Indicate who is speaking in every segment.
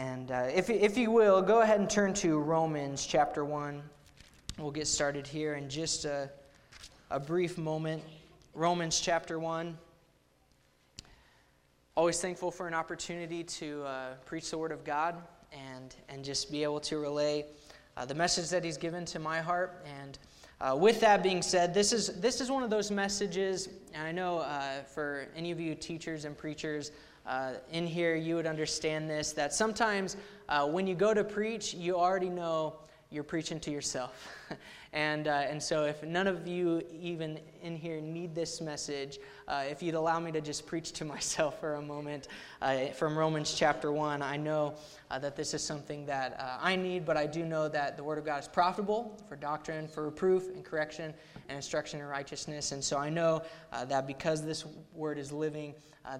Speaker 1: And uh, if, if you will, go ahead and turn to Romans chapter 1. We'll get started here in just a, a brief moment. Romans chapter 1. Always thankful for an opportunity to uh, preach the Word of God and, and just be able to relay uh, the message that He's given to my heart. And uh, with that being said, this is, this is one of those messages, and I know uh, for any of you teachers and preachers uh, in here, you would understand this that sometimes uh, when you go to preach, you already know you're preaching to yourself. and, uh, and so, if none of you even in here need this message, uh, if you'd allow me to just preach to myself for a moment uh, from Romans chapter 1, I know uh, that this is something that uh, I need, but I do know that the Word of God is profitable for doctrine, for reproof, and correction, and instruction in righteousness. And so, I know uh, that because this Word is living,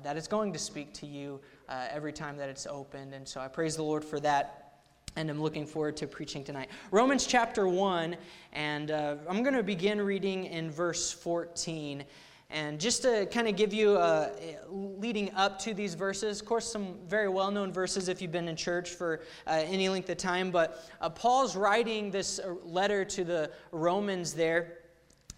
Speaker 1: that it's going to speak to you every time that it's opened. And so, I praise the Lord for that and I'm looking forward to preaching tonight. Romans chapter 1, and uh, I'm going to begin reading in verse 14. And just to kind of give you, uh, leading up to these verses, of course, some very well known verses if you've been in church for uh, any length of time, but uh, Paul's writing this uh, letter to the Romans there.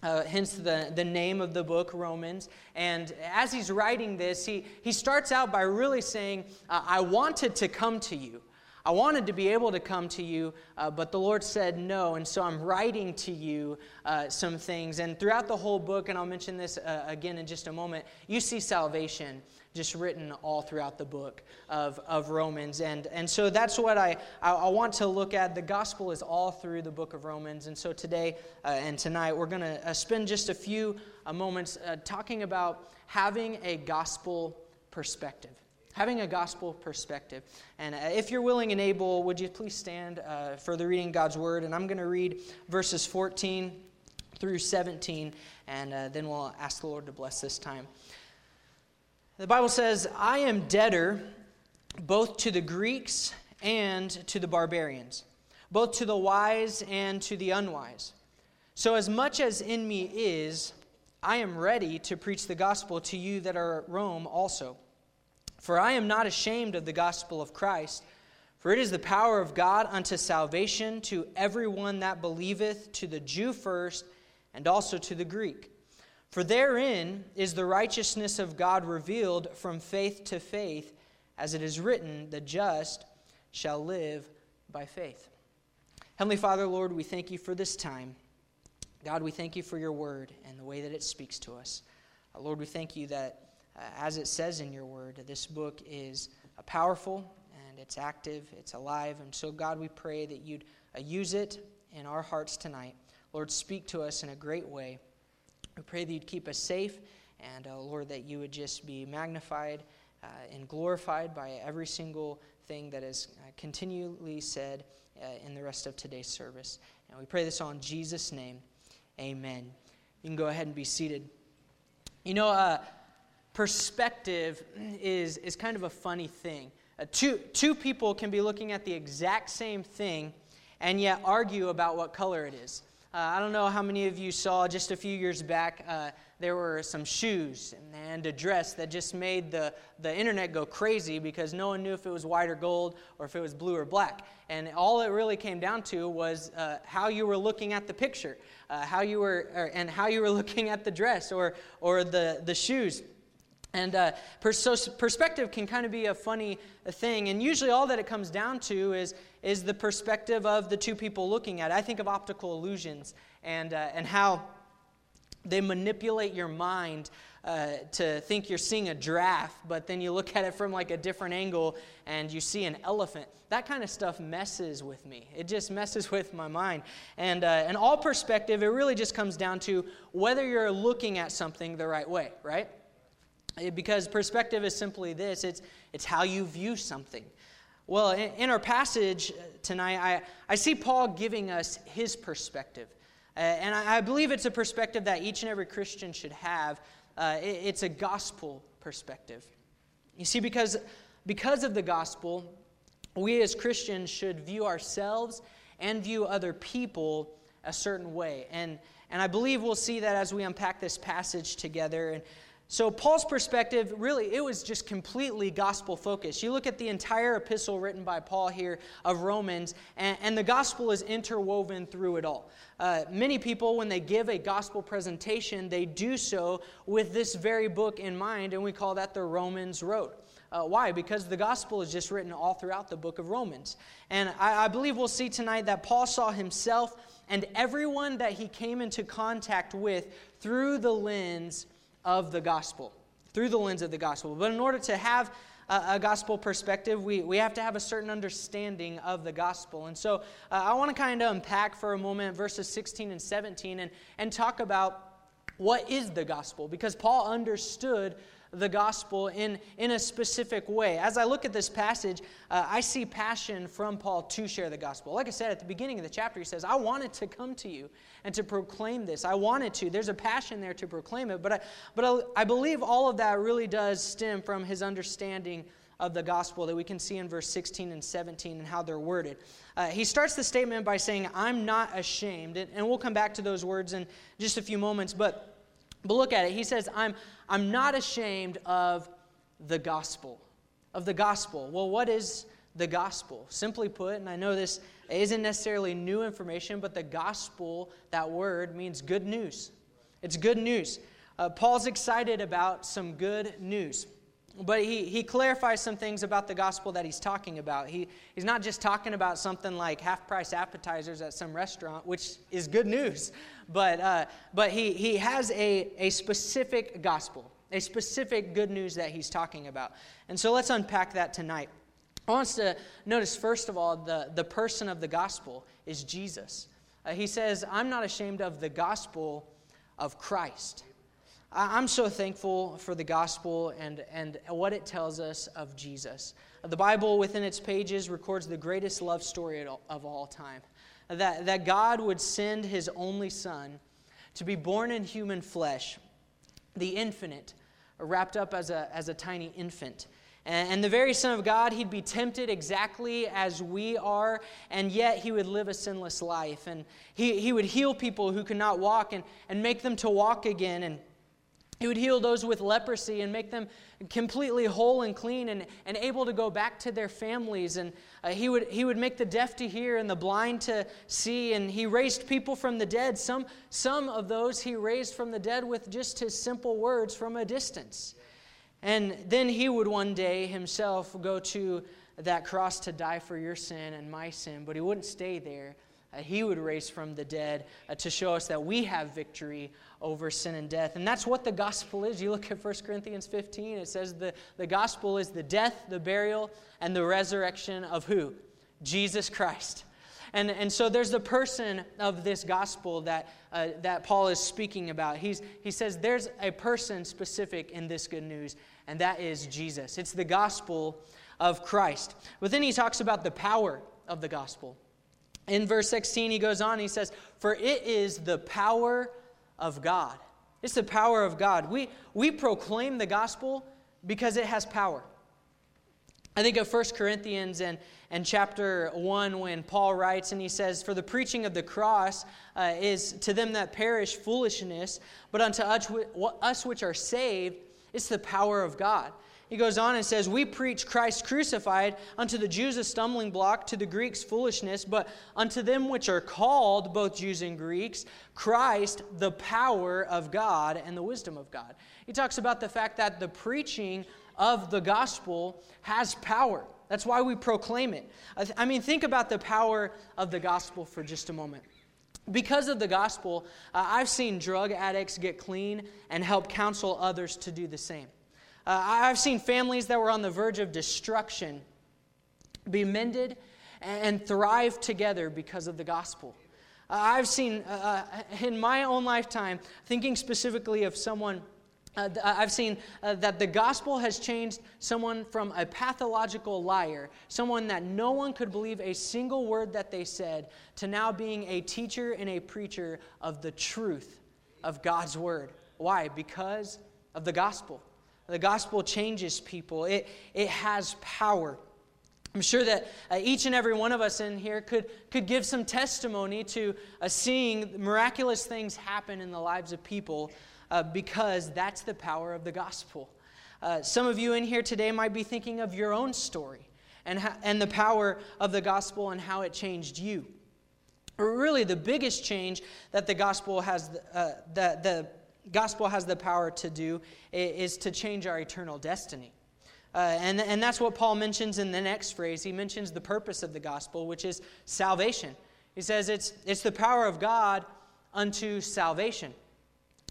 Speaker 1: Uh, hence the, the name of the book, Romans. And as he's writing this, he, he starts out by really saying, uh, I wanted to come to you. I wanted to be able to come to you, uh, but the Lord said no. And so I'm writing to you uh, some things. And throughout the whole book, and I'll mention this uh, again in just a moment, you see salvation just written all throughout the book of, of Romans. And, and so that's what I, I, I want to look at. The gospel is all through the book of Romans. And so today uh, and tonight, we're going to uh, spend just a few uh, moments talking about having a gospel perspective having a gospel perspective. And uh, if you're willing and able, would you please stand uh, for the reading of God's word? And I'm going to read verses 14 through 17, and uh, then we'll ask the Lord to bless this time. The Bible says, I am debtor both to the Greeks and to the barbarians, both to the wise and to the unwise. So, as much as in me is, I am ready to preach the gospel to you that are at Rome also. For I am not ashamed of the gospel of Christ, for it is the power of God unto salvation to everyone that believeth, to the Jew first, and also to the Greek. For therein is the righteousness of God revealed from faith to faith, as it is written, the just shall live by faith. Heavenly Father, Lord, we thank you for this time. God, we thank you for your word and the way that it speaks to us. Uh, Lord, we thank you that uh, as it says in your word, this book is powerful and it's active, it's alive. And so, God, we pray that you'd uh, use it in our hearts tonight. Lord, speak to us in a great way. We pray that you'd keep us safe, and uh, Lord, that you would just be magnified uh, and glorified by every single thing that is uh, continually said uh, in the rest of today's service. And we pray this all in Jesus' name. Amen. You can go ahead and be seated. You know, perspective is, is kind of a funny thing. Uh, two, two people can be looking at the exact same thing and yet argue about what color it is. Uh, I don't know how many of you saw just a few years back, uh, there were some shoes and a dress that just made the, the internet go crazy because no one knew if it was white or gold or if it was blue or black. And all it really came down to was uh, how you were looking at the picture, uh, how you were, or, and how you were looking at the dress or, or the, the shoes. And uh, pers- perspective can kind of be a funny thing. And usually, all that it comes down to is, is the perspective of the two people looking at it. I think of optical illusions and, uh, and how they manipulate your mind uh, to think you're seeing a giraffe, but then you look at it from like a different angle and you see an elephant. That kind of stuff messes with me. It just messes with my mind. And, uh, and all perspective, it really just comes down to whether you're looking at something the right way, right? Eh, because perspective is simply this it's, it's how you view something. Well, in, in our passage uh, tonight, I, I see Paul giving us his perspective. Uh, and I, I, believe it's a perspective that each and every Christian should have. Uh, it, it's a gospel perspective. You see, because, because of the gospel, we as Christians should view ourselves and view other people a certain way. And, and I believe we'll see that as we unpack this passage together. And So, Paul's perspective, really, it was just completely gospel focused. You look at the entire epistle written by Paul here of Romans, and, and the gospel is interwoven through it all. Uh, many people, when they give a gospel presentation, they do so with this very book in mind, and we call that the Romans Road. Uh, why? Because the gospel is just written all throughout the book of Romans. And I, I believe we'll see tonight that Paul saw himself and everyone that he came into contact with through the lens of the gospel, through the lens of the gospel. But in order to have a, a gospel perspective, we, we have to have a certain understanding of the gospel. And so uh, I want to kind of unpack for a moment verses 16 and 17 and, and talk about what is the gospel, because Paul understood the gospel in, in a specific way. As I look at this passage, uh, I see passion from Paul to share the gospel. Like I said at the beginning of the chapter, he says, I wanted to come to you and to proclaim this. I wanted to. There's a passion there to proclaim it. But I, but I, I believe all of that really does stem from his understanding of the gospel that we can see in verse 16 and 17 and how they're worded. Uh, he starts the statement by saying, I'm not ashamed. And, and we'll come back to those words in just a few moments. But but look at it. He says, I'm, I'm not ashamed of the gospel. Of the gospel. Well, what is the gospel? Simply put, and I know this isn't necessarily new information, but the gospel, that word, means good news. It's good news. Uh, Paul's excited about some good news. But he, he clarifies some things about the gospel that he's talking about. He, he's not just talking about something like half price appetizers at some restaurant, which is good news, but, uh, but he, he has a, a specific gospel, a specific good news that he's talking about. And so let's unpack that tonight. I want us to notice, first of all, the, the person of the gospel is Jesus. Uh, he says, I'm not ashamed of the gospel of Christ. I'm so thankful for the gospel and, and what it tells us of Jesus. The Bible, within its pages, records the greatest love story of all time that, that God would send his only Son to be born in human flesh, the infinite, wrapped up as a, as a tiny infant. And, and the very Son of God, he'd be tempted exactly as we are, and yet he would live a sinless life. And he, he would heal people who could not walk and, and make them to walk again. And he would heal those with leprosy and make them completely whole and clean and, and able to go back to their families. And uh, he, would, he would make the deaf to hear and the blind to see. And he raised people from the dead. Some, some of those he raised from the dead with just his simple words from a distance. And then he would one day himself go to that cross to die for your sin and my sin, but he wouldn't stay there. Uh, he would raise from the dead uh, to show us that we have victory over sin and death. And that's what the gospel is. You look at 1 Corinthians 15, it says the, the gospel is the death, the burial, and the resurrection of who? Jesus Christ. And, and so there's the person of this gospel that, uh, that Paul is speaking about. He's, he says there's a person specific in this good news, and that is Jesus. It's the gospel of Christ. But then he talks about the power of the gospel. In verse 16, he goes on, he says, For it is the power of God. It's the power of God. We, we proclaim the gospel because it has power. I think of 1 Corinthians and, and chapter 1 when Paul writes and he says, For the preaching of the cross uh, is to them that perish foolishness, but unto us, us which are saved, it's the power of God. He goes on and says, We preach Christ crucified, unto the Jews a stumbling block, to the Greeks foolishness, but unto them which are called, both Jews and Greeks, Christ, the power of God and the wisdom of God. He talks about the fact that the preaching of the gospel has power. That's why we proclaim it. I mean, think about the power of the gospel for just a moment. Because of the gospel, uh, I've seen drug addicts get clean and help counsel others to do the same. Uh, I've seen families that were on the verge of destruction be mended and thrive together because of the gospel. Uh, I've seen uh, uh, in my own lifetime, thinking specifically of someone, uh, I've seen uh, that the gospel has changed someone from a pathological liar, someone that no one could believe a single word that they said, to now being a teacher and a preacher of the truth of God's word. Why? Because of the gospel. The gospel changes people, it, it has power. I'm sure that uh, each and every one of us in here could, could give some testimony to uh, seeing miraculous things happen in the lives of people uh, because that's the power of the gospel. Uh, some of you in here today might be thinking of your own story and, ha- and the power of the gospel and how it changed you. Really, the biggest change that the gospel has, uh, that the gospel has the power to do is to change our eternal destiny. Uh, and, and that's what Paul mentions in the next phrase. He mentions the purpose of the gospel, which is salvation. He says it's, it's the power of God unto salvation.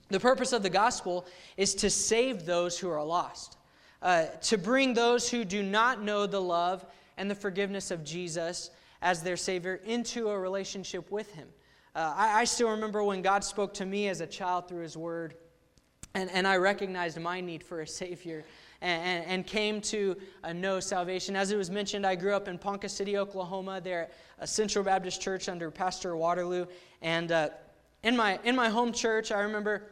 Speaker 1: The purpose of the gospel is to save those who are lost, uh, to bring those who do not know the love and the forgiveness of Jesus as their Savior into a relationship with Him. Uh, I, I, still remember when God spoke to me as a child through His Word, and, and I recognized my need for a Savior and, and, came to know salvation. As it was mentioned, I grew up in Ponca City, Oklahoma, there at a Central Baptist Church under Pastor Waterloo. And uh, in, my, in my home church, I remember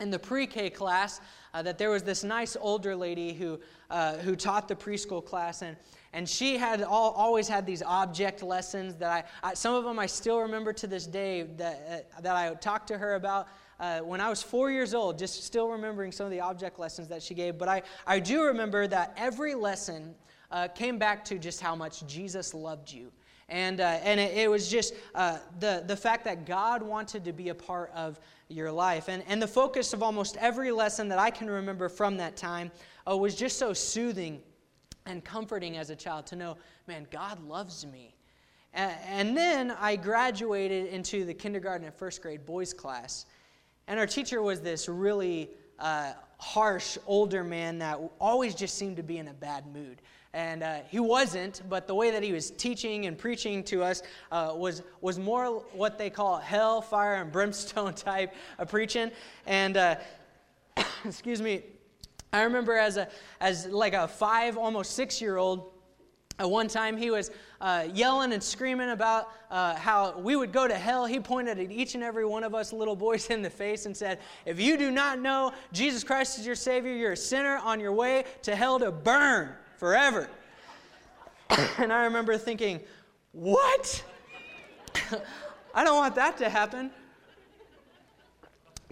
Speaker 1: in the pre-K class uh, that there was this nice older lady who, uh, who taught the preschool class, and, and she had all, always had these object lessons that I, I, some of them I still remember to this day that, uh, that I talked to her about uh, when I was four years old, just still remembering some of the object lessons that she gave. But I, I do remember that every lesson uh, came back to just how much Jesus loved you. And, uh, and it, it, was just uh, the, the fact that God wanted to be a part of your life. And, and the focus of almost every lesson that I can remember from that time uh, was just so soothing and comforting as a child to know, man, God loves me. And then I graduated into the kindergarten and first grade boys class. And our teacher was this really uh, harsh older man that always just seemed to be in a bad mood. And uh, he wasn't, but the way that he was teaching and preaching to us uh, was, was more what they call hell, fire, and brimstone type of preaching. And, uh, excuse me, I remember as, a, as like a five, almost six year old, at one time, he was uh, yelling and screaming about uh, how we would go to hell. He pointed at each and every one of us little boys in the face and said, If you do not know Jesus Christ is your Savior, you're a sinner on your way to hell to burn forever. and I remember thinking, What? I don't want that to happen.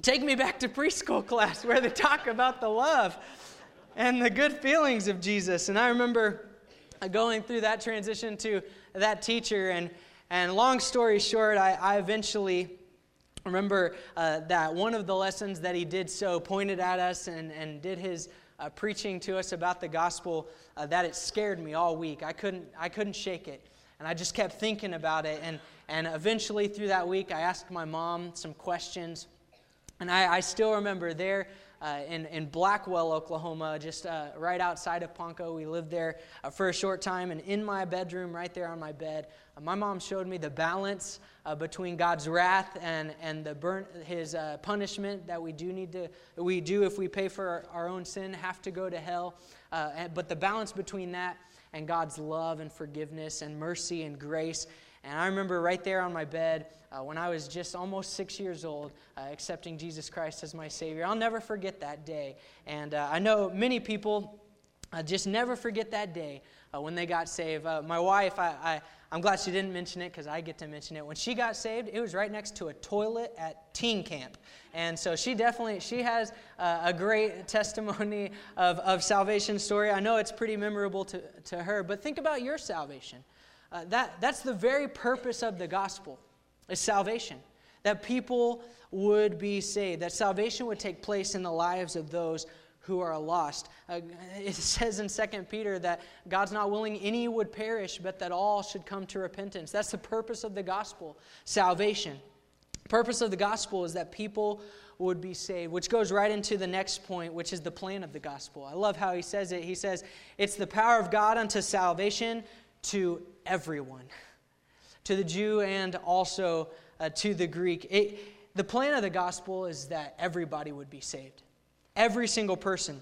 Speaker 1: Take me back to preschool class where they talk about the love and the good feelings of Jesus. And I remember going through that transition to that teacher. And, and long story short, I, I eventually remember uh, that one of the lessons that he did so pointed at us and, and did his uh, preaching to us about the gospel uh, that it scared me all week. I couldn't, I couldn't shake it. And I just kept thinking about it. And, and eventually, through that week, I asked my mom some questions. And I, I still remember there uh, in, in Blackwell, Oklahoma, just uh, right outside of Ponca. We lived there uh, for a short time, and in my bedroom, right there on my bed, uh, my mom showed me the balance uh, between God's wrath and, and the burn, His uh, punishment that we do need to, we do if we pay for our, our own sin, have to go to hell. And, but the balance between that and God's love and forgiveness and mercy and grace. And I remember right there on my bed uh, when I was just almost six years old, uh, accepting Jesus Christ as my Savior. I'll never forget that day. And uh, I know many people uh, just never forget that day uh, when they got saved. Uh, my wife, I, I, I'm glad she didn't mention it because I get to mention it. When she got saved, it was right next to a toilet at teen camp. And so she definitely, she has a great testimony of, of salvation story. I know it's pretty memorable to, to her, but think about your salvation. Uh, that, that's the very purpose of the gospel, is salvation. That people would be saved, that salvation would take place in the lives of those who are lost. Uh, it says in 2 Peter that God's not willing any would perish, but that all should come to repentance. That's the purpose of the gospel, salvation. Purpose of the gospel is that people would be saved, which goes right into the next point, which is the plan of the gospel. I love how he says it. He says, It's the power of God unto salvation to everyone, to the Jew and also uh, to the Greek. It, the plan of the gospel is that everybody would be saved, every single person.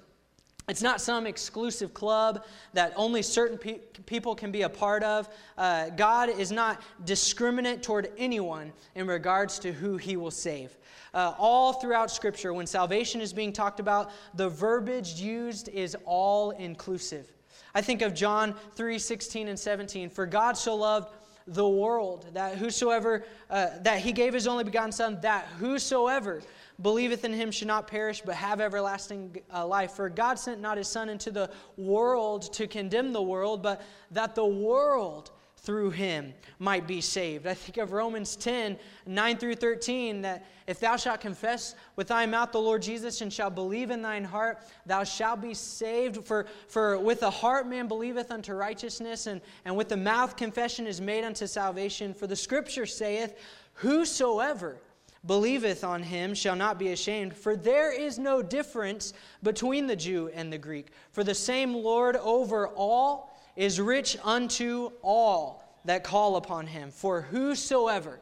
Speaker 1: It's not some exclusive club that only certain pe- people can be a part of. Uh, God is not discriminate toward anyone in regards to who he will save. Uh, all throughout Scripture, when salvation is being talked about, the verbiage used is all inclusive. I think of John 3 16 and 17. For God so loved the world that whosoever, uh, that he gave his only begotten Son, that whosoever believeth in him should not perish, but have everlasting uh, life. For God sent not his Son into the world to condemn the world, but that the world through him might be saved. I think of Romans 10 9 through 13 that if thou shalt confess with thy mouth the Lord Jesus and shalt believe in thine heart, thou shalt be saved. For, for with the heart man believeth unto righteousness, and, and with the mouth confession is made unto salvation. For the scripture saith, Whosoever believeth on him shall not be ashamed. For there is no difference between the Jew and the Greek. For the same Lord over all is rich unto all that call upon him. For whosoever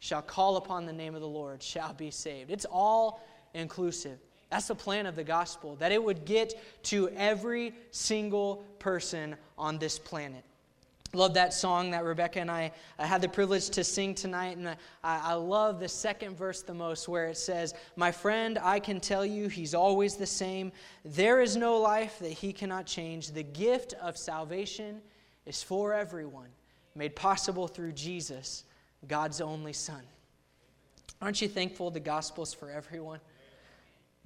Speaker 1: shall call upon the name of the Lord shall be saved. It's all inclusive. That's the plan of the gospel, that it would get to every single person on this planet. Love that song that Rebecca and I, I had the privilege to sing tonight. And I, I love the second verse the most, where it says, My friend, I can tell you, he's always the same. There is no life that he cannot change. The gift of salvation is for everyone, made possible through Jesus, God's only Son. Aren't you thankful the gospel is for everyone?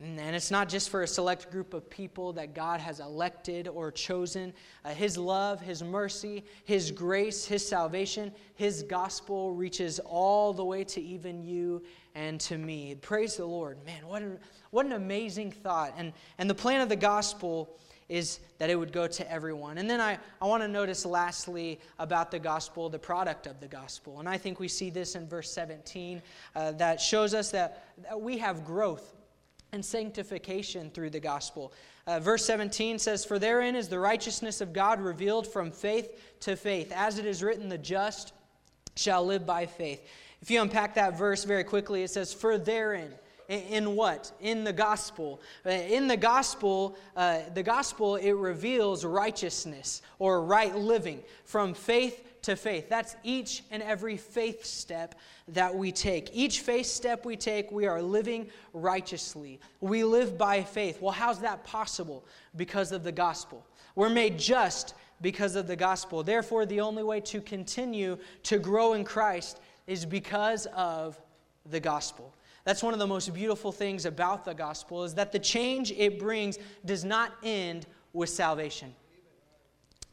Speaker 1: And it's not just for a select group of people that God has elected or chosen. Uh, his love, His mercy, His grace, His salvation, His gospel reaches all the way to even you and to me. Praise the Lord. Man, what an, what an amazing thought. And, and the plan of the gospel is that it would go to everyone. And then I, I want to notice lastly about the gospel, the product of the gospel. And I think we see this in verse 17 uh, that shows us that, that we have growth and sanctification through the gospel. Uh, verse 17 says, For therein is the righteousness of God revealed from faith to faith. As it is written, the just shall live by faith. If you unpack that verse very quickly, it says, For therein. In what? In the gospel. Uh, in the gospel, uh, the gospel, it reveals righteousness or right living from faith to faith. That's each and every faith step that we take. Each faith step we take, we are living righteously. We live by faith. Well, how's that possible? Because of the gospel. We're made just because of the gospel. Therefore, the only way to continue to grow in Christ is because of the gospel. That's one of the most beautiful things about the gospel is that the change it brings does not end with salvation.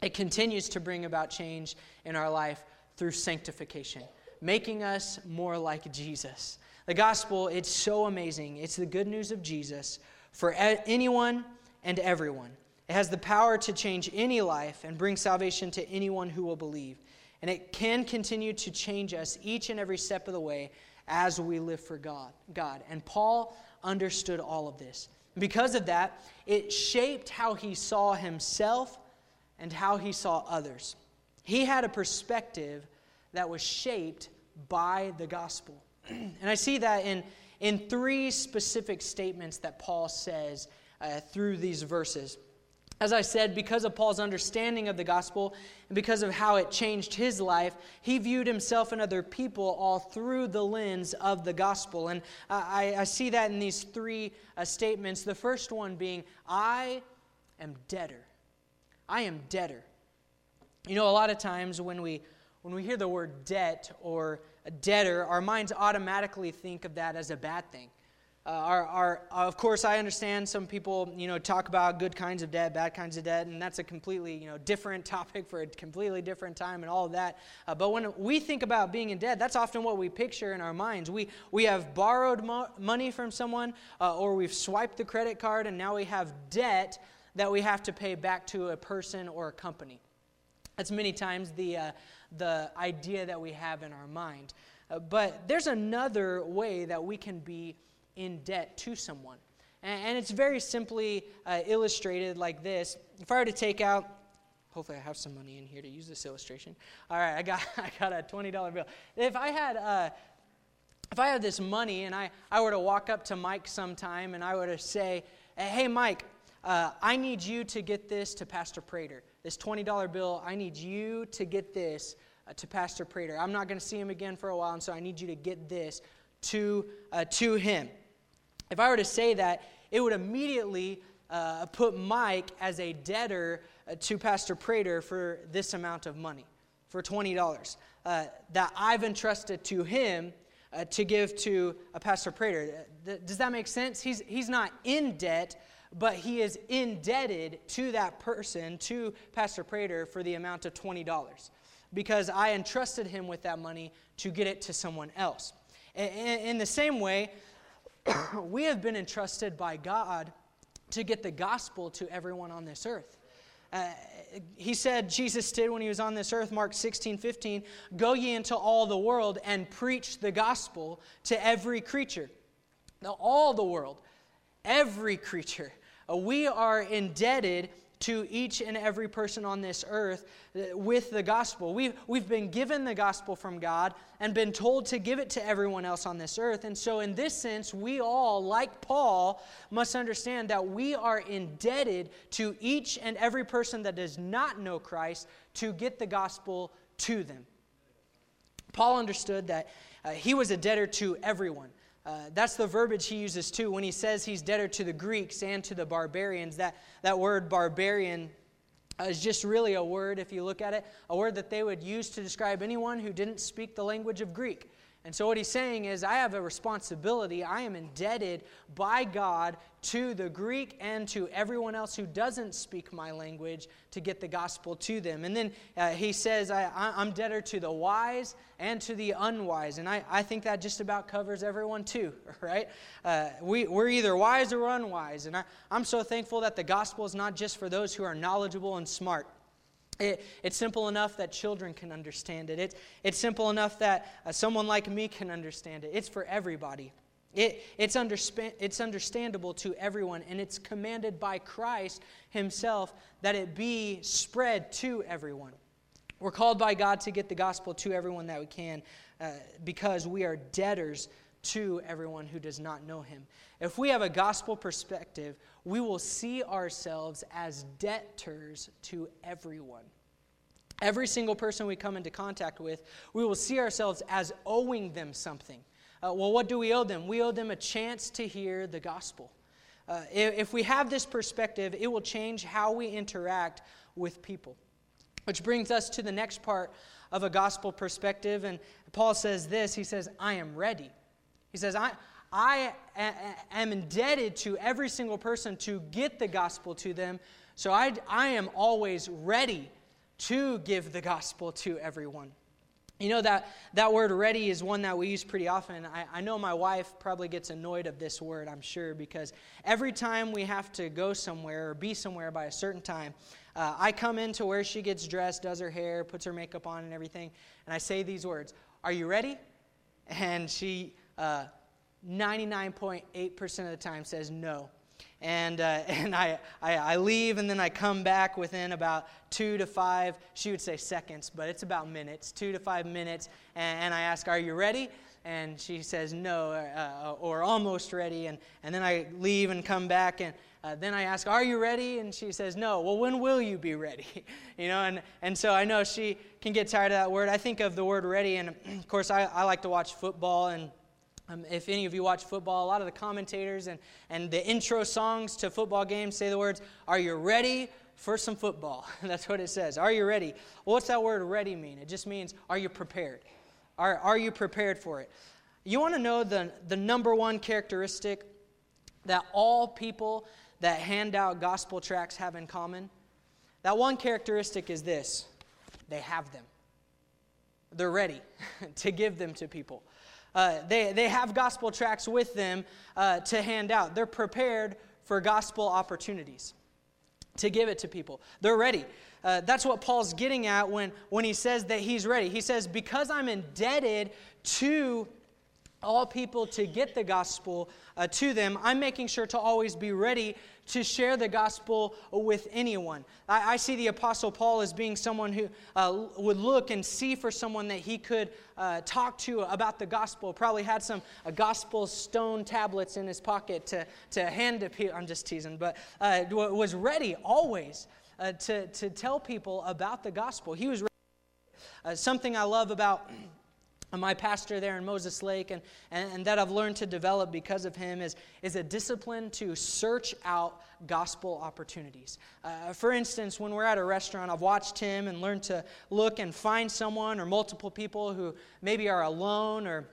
Speaker 1: It continues to bring about change in our life through sanctification, making us more like Jesus. The gospel, it's so amazing. It's the good news of Jesus for anyone and everyone. It has the power to change any life and bring salvation to anyone who will believe. And it can continue to change us each and every step of the way as we live for God. God. And Paul understood all of this. Because of that, it shaped how he saw himself and how he saw others. He had a perspective that was shaped by the gospel. and I see that in, in three specific statements that Paul says uh, through these verses. As I said, because of Paul's understanding of the gospel and because of how it changed his life, he viewed himself and other people all through the lens of the gospel. And I, I see that in these three uh, statements. The first one being, I am debtor. I am debtor. You know, a lot of times when we when we hear the word debt or a debtor, our minds automatically think of that as a bad thing. Uh, our, our, of course, I understand some people, you know, talk about good kinds of debt, bad kinds of debt, and that's a completely, you know, different topic for a completely different time and all of that. Uh, but when we think about being in debt, that's often what we picture in our minds. We, we have borrowed mo- money from someone, uh, or we've swiped the credit card, and now we have debt that we have to pay back to a person or a company. That's many times the, uh, the idea that we have in our mind. Uh, but there's another way that we can be in debt to someone. And, and it's very simply uh, illustrated like this. If I were to take out, hopefully I have some money in here to use this illustration. All right, I got, I got a $20 bill. If I had uh, if I had this money and I, I were to walk up to Mike sometime and I were to say, hey, Mike, uh, I need you to get this to Pastor Prater. This $20 bill, I need you to get this uh, to Pastor Prater. I'm not going to see him again for a while, and so I need you to get this to, uh, to him. If I were to say that, it would immediately uh, put Mike as a debtor uh, to Pastor Prater for this amount of money, for $20, uh, that I've entrusted to him to give to a Pastor Prater. Does that make sense? He's, he's not in debt, but he is indebted to that person, to Pastor Prater, for the amount of $20 because I entrusted him with that money to get it to someone else. In the same way, we have been entrusted by God to get the gospel to everyone on this earth. Uh, he said, Jesus did when he was on this earth, Mark 16, 15, go ye into all the world and preach the gospel to every creature. Now, all the world, every creature. Uh, we are indebted to each and every person on this earth uh, with the gospel. We've, we've been given the gospel from God and been told to give it to everyone else on this earth. And so, in this sense, we all, like Paul, must understand that we are indebted to each and every person that does not know Christ to get the gospel to them. Paul understood that uh, he was a debtor to everyone. Uh, that's the verbiage he uses too when he says he's debtor to the Greeks and to the barbarians. That, that word barbarian uh, is just really a word, if you look at it, a word that they would use to describe anyone who didn't speak the language of Greek. And so, what he's saying is, I have a responsibility. I am indebted by God to the Greek and to everyone else who doesn't speak my language to get the gospel to them. And then uh, he says, I, am debtor to the wise and to the unwise. And I, I think that just about covers everyone, too, right? Uh, we, we're either wise or unwise. And I, I'm so thankful that the gospel is not just for those who are knowledgeable and smart. It, it's simple enough that children can understand it. It, it's simple enough that uh, someone like me can understand it. It's for everybody. It, it's, undersp- it's understandable to everyone, and it's commanded by Christ Himself that it be spread to everyone. We're called by God to get the gospel to everyone that we can uh, because we are debtors to everyone who does not know Him. If we have a gospel perspective, we will see ourselves as debtors to everyone. Every single person we come into contact with, we will see ourselves as owing them something. Uh, well, what do we owe them? We owe them a chance to hear the gospel. Uh, if, if we have this perspective, it will change how we interact with people. Which brings us to the next part of a gospel perspective. And Paul says this He says, I am ready. He says, I, I am indebted to every single person to get the gospel to them. So I, I am always ready to give the gospel to everyone. You know, that, that word ready is one that we use pretty often. I, I know my wife probably gets annoyed of this word, I'm sure, because every time we have to go somewhere or be somewhere by a certain time, uh, I come into where she gets dressed, does her hair, puts her makeup on, and everything, and I say these words Are you ready? And she, uh, 99.8% of the time says no. And, uh, and I, I, I, leave and then I come back within about two to five, she would say seconds, but it's about minutes, two to five minutes. And, and I ask, Are you ready? And she says no, uh, or almost ready. And, and then I leave and come back. And uh, then I ask, Are you ready? And she says, No. Well, when will you be ready? you know, and, and so I know she can get tired of that word. I think of the word ready. And of course, I, I like to watch football. And um, if any of you watch football, a lot of the commentators and, and the intro songs to football games say the words, Are you ready for some football? That's what it says. Are you ready? Well, what's that word ready mean? It just means, Are you prepared? Are, are you prepared for it? You want to know the, the number one characteristic that all people that hand out gospel tracts have in common? That one characteristic is this they have them. They're ready to give them to people. Uh, they, they have gospel tracts with them uh, to hand out. They're prepared for gospel opportunities to give it to people. They're ready. Uh, that's what Paul's getting at when, when he says that he's ready. He says, Because I'm indebted to all people to get the gospel uh, to them, I'm making sure to always be ready to share the gospel with anyone. I, I see the Apostle Paul as being someone who uh, would look and see for someone that he could uh, talk to about the gospel. Probably had some uh, gospel stone tablets in his pocket to, to hand to people. I'm just teasing, but uh, was ready always uh, to, to tell people about the gospel. He was something I love about my pastor there in Moses Lake, and, and, and, that I've learned to develop because of him, is, is a discipline to search out gospel opportunities. Uh, for instance, when we're at a restaurant, I've watched him and learned to look and find someone or multiple people who maybe are alone or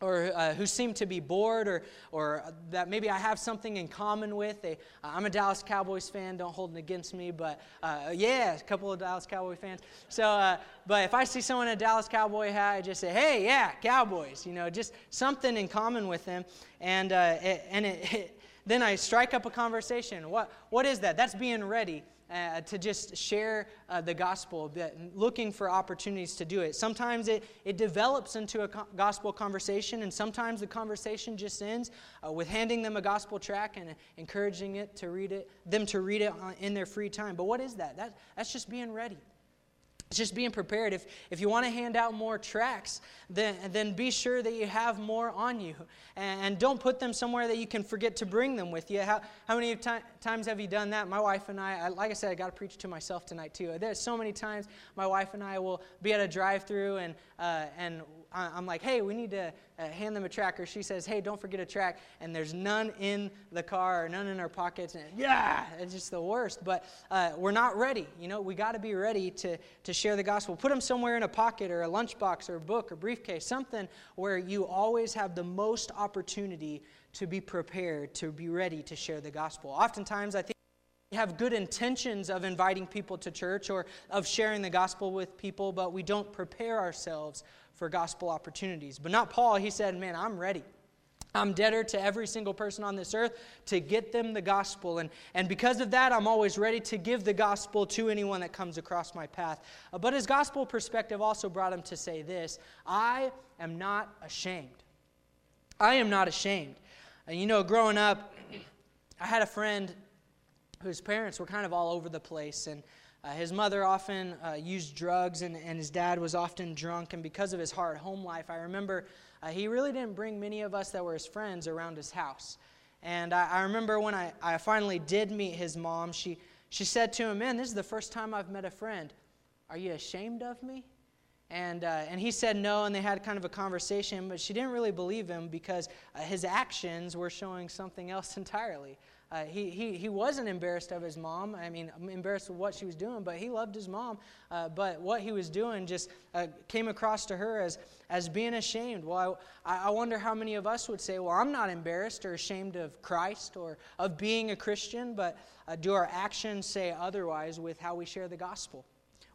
Speaker 1: or uh, who seem to be bored or, or that maybe I have something in common with. They, uh, I'm a Dallas Cowboys fan, don't hold it against me, but uh, yeah, a couple of Dallas Cowboy fans. So, uh, but if I see someone in a Dallas Cowboy hat, I just say, hey, yeah, Cowboys, you know, just something in common with them. And, uh, it, and it, it, then I strike up a conversation. What, what is that? That's being ready uh, to just share uh, the gospel, looking for opportunities to do it. Sometimes it, it develops into a co- gospel conversation, and sometimes the conversation just ends uh, with handing them a gospel tract and encouraging it to read it, them to read it in their free time. But what is that? that that's just being ready. It's just being prepared. If, if you want to hand out more tracts, then, then be sure that you have more on you. And, and don't put them somewhere that you can forget to bring them with you. How, how many times have you done that? My wife and I, I like I said, I got to preach to myself tonight too. There's so many times my wife and I will be at a drive through and, uh, and I'm like, hey, we need to uh, hand them a tracker. She says, hey, don't forget a tract. And there's none in the car or none in our pockets. And yeah, it's just the worst. But uh, we're not ready. You know, we got to be ready to, to share the gospel. Put them somewhere in a pocket or a lunchbox or a book or briefcase, something where you always have the most opportunity to be prepared, to be ready to share the gospel. Oftentimes, I think have good intentions of inviting people to church or of sharing the gospel with people, but we don't prepare ourselves for gospel opportunities. But not Paul. He said, Man, I'm ready. I'm debtor to every single person on this earth to get them the gospel. And, and because of that, I'm always ready to give the gospel to anyone that comes across my path. Uh, but his gospel perspective also brought him to say this I am not ashamed. I am not ashamed. And you know, growing up, I had a friend whose parents were kind of all over the place. And uh, his mother often uh, used drugs, and, and his dad was often drunk. And because of his hard home life, I remember uh, he really didn't bring many of us that were his friends around his house. And I, I remember when I, I finally did meet his mom, she, she said to him, Man, this is the first time I've met a friend. Are you ashamed of me? And, uh, and he said no, and they had kind of a conversation, but she didn't really believe him because uh, his actions were showing something else entirely. Uh, he, he, he wasn't embarrassed of his mom. I mean, embarrassed of what she was doing, but he loved his mom. Uh, but what he was doing just uh, came across to her as, as being ashamed. Well, I, I wonder how many of us would say, Well, I'm not embarrassed or ashamed of Christ or of being a Christian, but uh, do our actions say otherwise with how we share the gospel?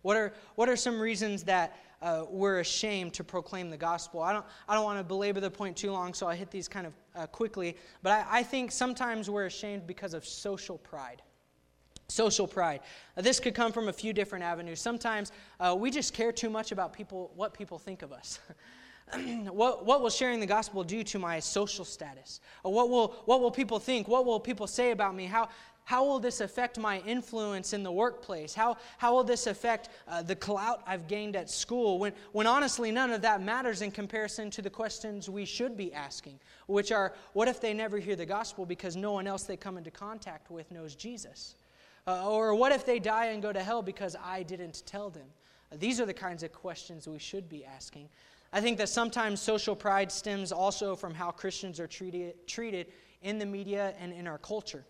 Speaker 1: What are, what are some reasons that uh, we're ashamed to proclaim the gospel? I don't, I don't want to belabor the point too long, so I'll hit these kind of uh, quickly. But I, I think sometimes we're ashamed because of social pride. Social pride. Uh, this could come from a few different avenues. Sometimes uh, we just care too much about people, what people think of us. what, what will sharing the gospel do to my social status? What will, what will people think? What will people say about me? How, how will this affect my influence in the workplace? How, how will this affect uh, the clout I've gained at school? When, when honestly, none of that matters in comparison to the questions we should be asking, which are what if they never hear the gospel because no one else they come into contact with knows Jesus? Uh, or what if they die and go to hell because I didn't tell them? Uh, these are the kinds of questions we should be asking. I think that sometimes social pride stems also from how Christians are treated, treated in the media and in our culture.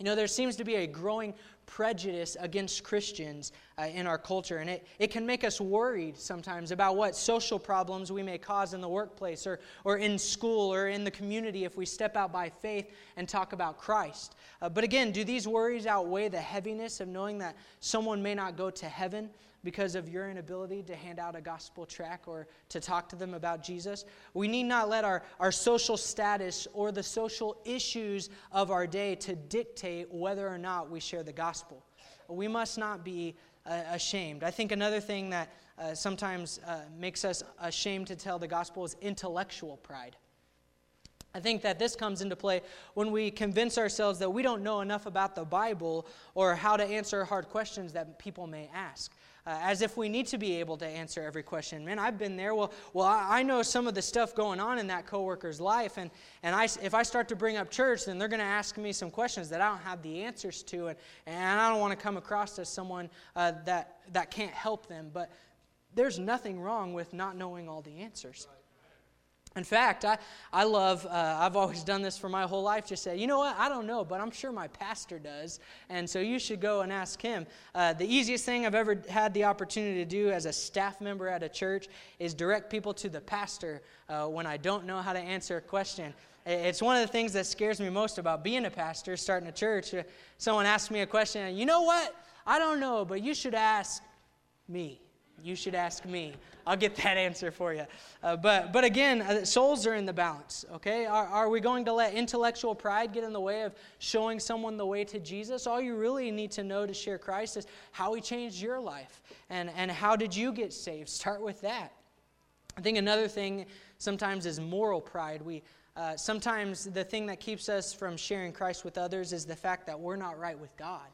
Speaker 1: You know, there seems to be a growing prejudice against Christians uh, in our culture, and it, it can make us worried sometimes about what social problems we may cause in the workplace or, or in school or in the community if we step out by faith and talk about Christ. Uh, but again, do these worries outweigh the heaviness of knowing that someone may not go to heaven because of your inability to hand out a gospel tract or to talk to them about Jesus. We need not let our, our social status or the social issues of our day to dictate whether or not we share the gospel. We must not be uh, ashamed. I think another thing that uh, sometimes uh, makes us ashamed to tell the gospel is intellectual pride. I think that this comes into play when we convince ourselves that we don't know enough about the Bible or how to answer hard questions that people may ask uh, as if we need to be able to answer every question. Man, I've been there. Well, well, I, I know some of the stuff going on in that coworker's life, and and I, if I start to bring up church, then they're going to ask me some questions that I don't have the answers to, and and I don't want to come across as someone uh, that that can't help them. But there's nothing wrong with not knowing all the answers. In fact, I, I love, uh, I've always done this for my whole life, just say, you know what, I don't know, but I'm sure my pastor does, and so you should go and ask him. Uh, the easiest thing I've ever had the opportunity to do as a staff member at a church is direct people to the pastor uh, when I don't know how to answer a question. It's one of the things that scares me most about being a pastor, starting a church. Uh, someone asks me a question, and you know what, I don't know, but you should ask me. You should ask me. I'll get that answer for you. Uh, but, but again, uh, souls are in the balance, okay? Are, are we going to let intellectual pride get in the way of showing someone the way to Jesus? All you really need to know to share Christ is how he changed your life and, and how did you get saved. Start with that. I think another thing sometimes is moral pride. We, uh, sometimes the thing that keeps us from sharing Christ with others is the fact that we're not right with God.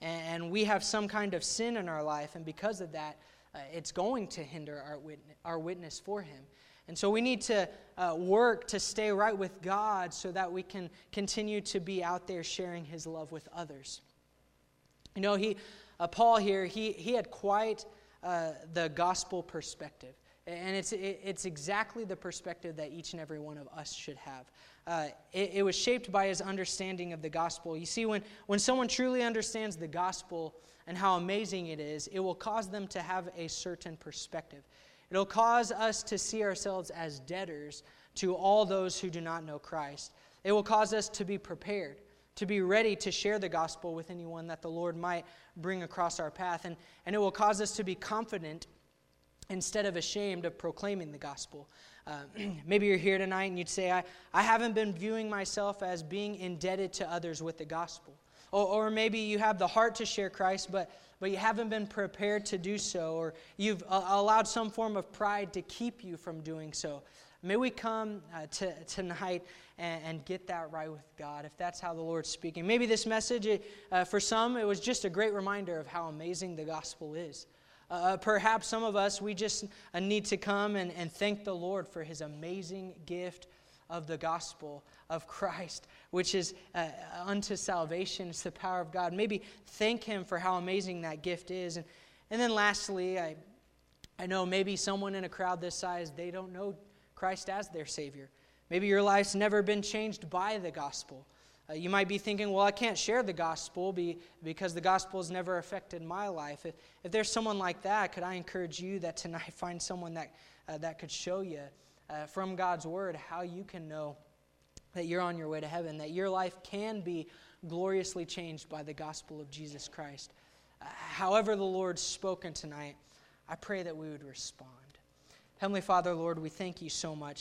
Speaker 1: And, and we have some kind of sin in our life, and because of that, uh, it's going to hinder our, witness, our witness for Him. And so we need to uh, work to stay right with God so that we can continue to be out there sharing His love with others. You know, he, uh, Paul here, he, he had quite uh, the gospel perspective. And it's, it's exactly the perspective that each and every one of us should have. Uh, it, it was shaped by his understanding of the gospel. You see, when, when someone truly understands the gospel, and how amazing it is, it will cause them to have a certain perspective. It'll cause us to see ourselves as debtors to all those who do not know Christ. It will cause us to be prepared, to be ready to share the gospel with anyone that the Lord might bring across our path. And, and it will cause us to be confident instead of ashamed of proclaiming the gospel. Uh, maybe you're here tonight and you'd say, I, I haven't been viewing myself as being indebted to others with the gospel. Or, or maybe you have the heart to share Christ, but, but you haven't been prepared to do so, or you've uh, allowed some form of pride to keep you from doing so. May we come uh, to, tonight and, and, get that right with God, if that's how the Lord's speaking. Maybe this message, uh, for some, it was just a great reminder of how amazing the gospel is. Uh, uh perhaps some of us, we just need to come and, and thank the Lord for his amazing gift of the gospel of Christ, which is uh, unto salvation. It's the power of God. Maybe thank Him for how amazing that gift is. And, and then lastly, I, I know maybe someone in a crowd this size, they don't know Christ as their Savior. Maybe your life's never been changed by the gospel. Uh, you might be thinking, well, I can't share the gospel be, because the gospel has never affected my life. If, if there's someone like that, could I encourage you that tonight find someone that, uh, that could show you uh, from God's word how you can know that you're on your way to heaven, that your life can be gloriously changed by the gospel of Jesus Christ. Uh, however, the Lord's spoken tonight, I pray that we would respond. Heavenly Father, Lord, we thank you so much